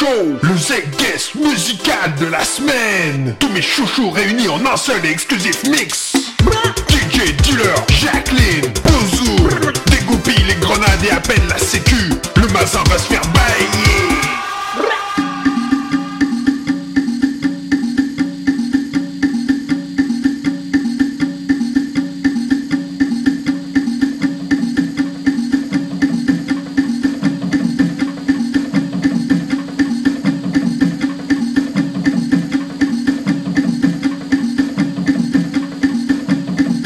le Z-Guest musical de la semaine. Tous mes chouchous réunis en un seul et exclusif mix. DJ Dealer, Jacqueline, Bouzou Dégoupille les grenades et appelle la sécu. Le mazin va se faire bailler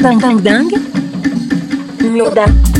Ding ding ding. Lourda. match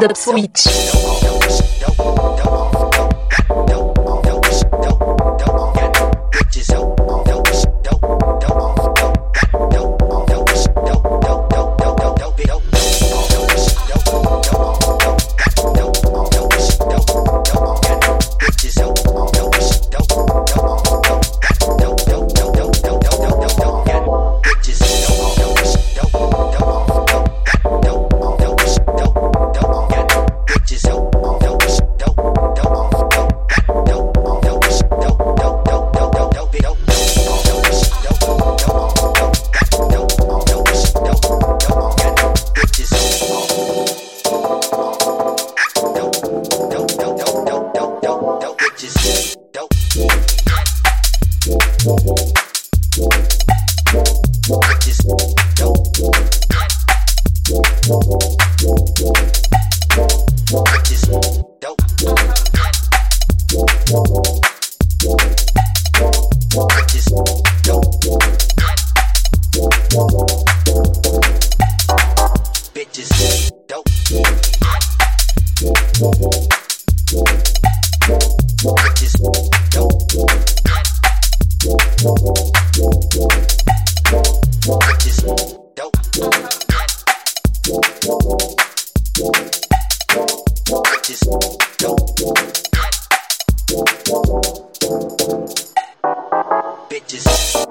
The Switch. Bitches.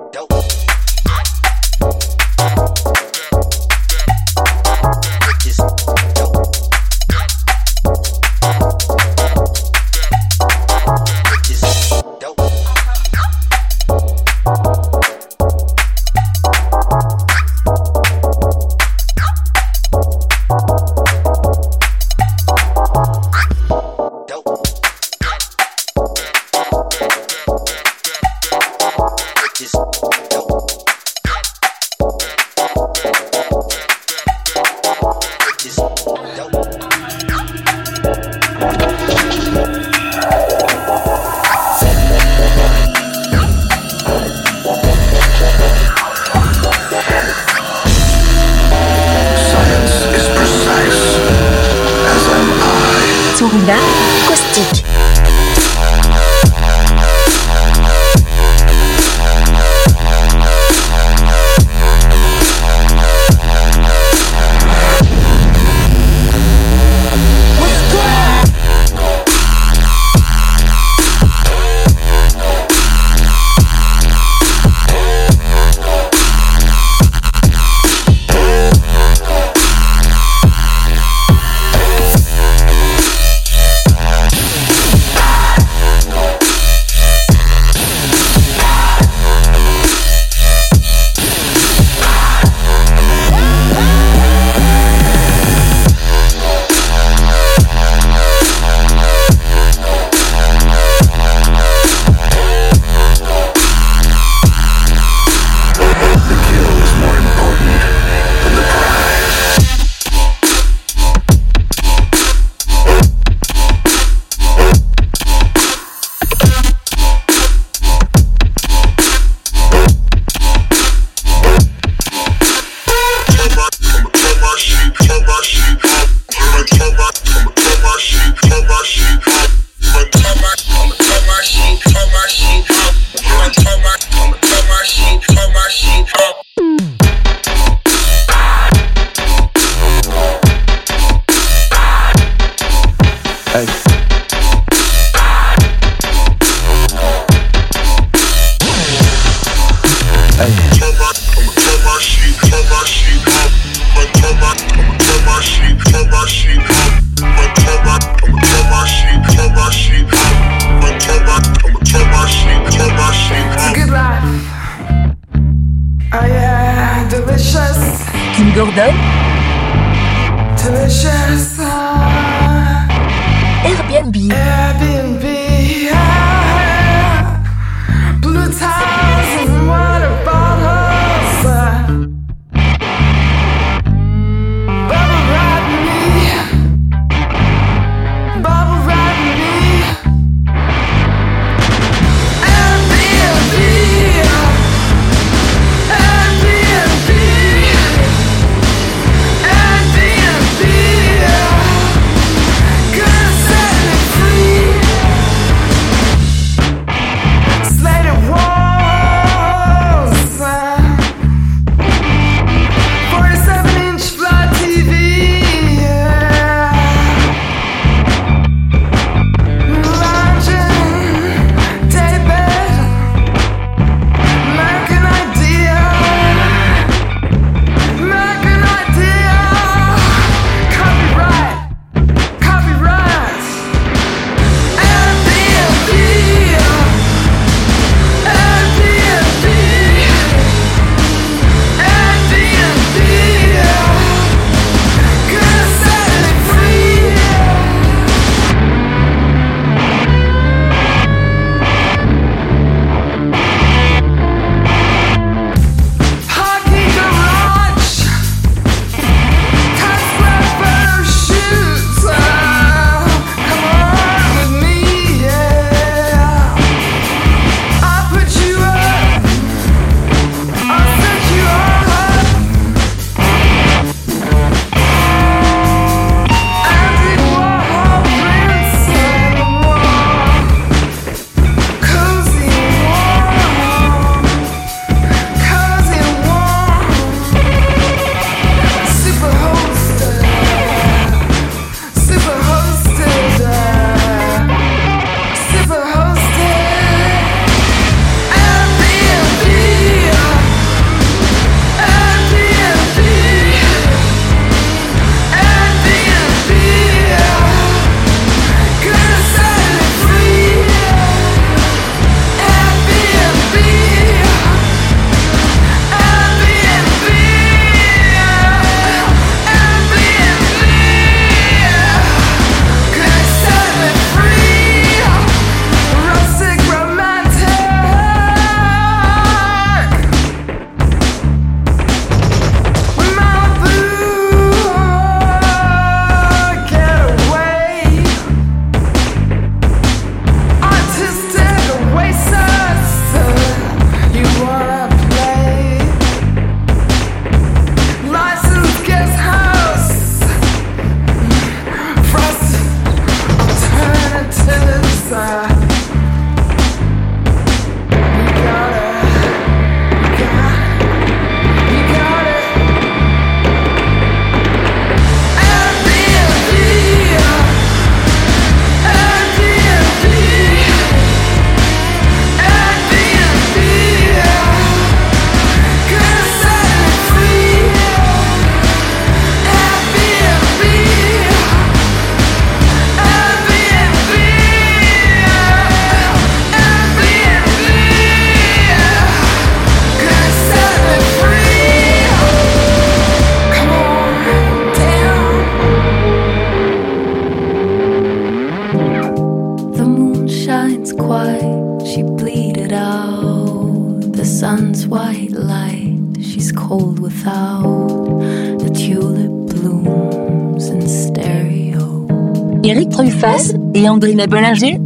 Eric Truffas et Andrina Bollinger.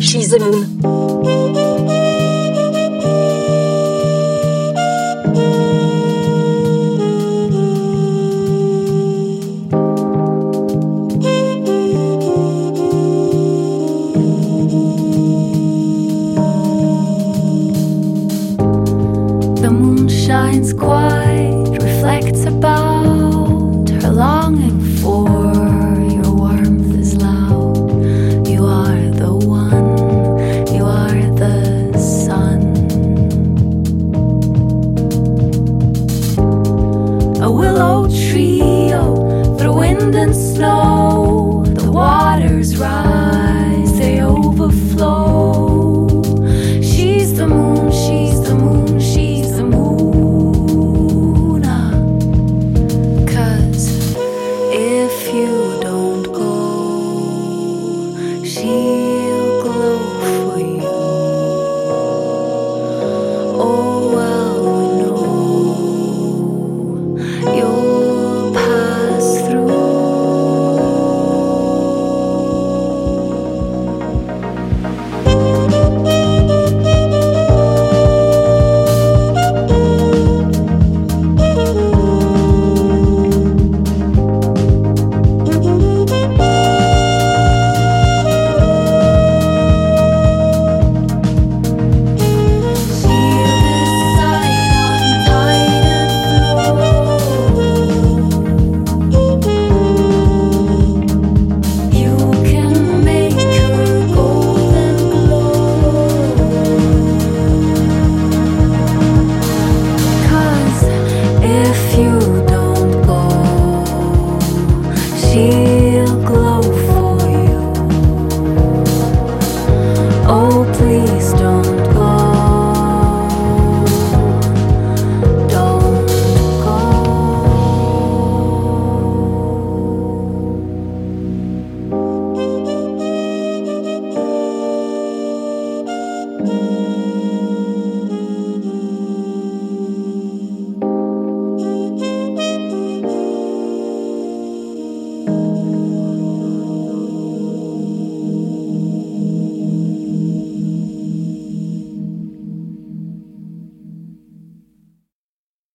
She's. and slow.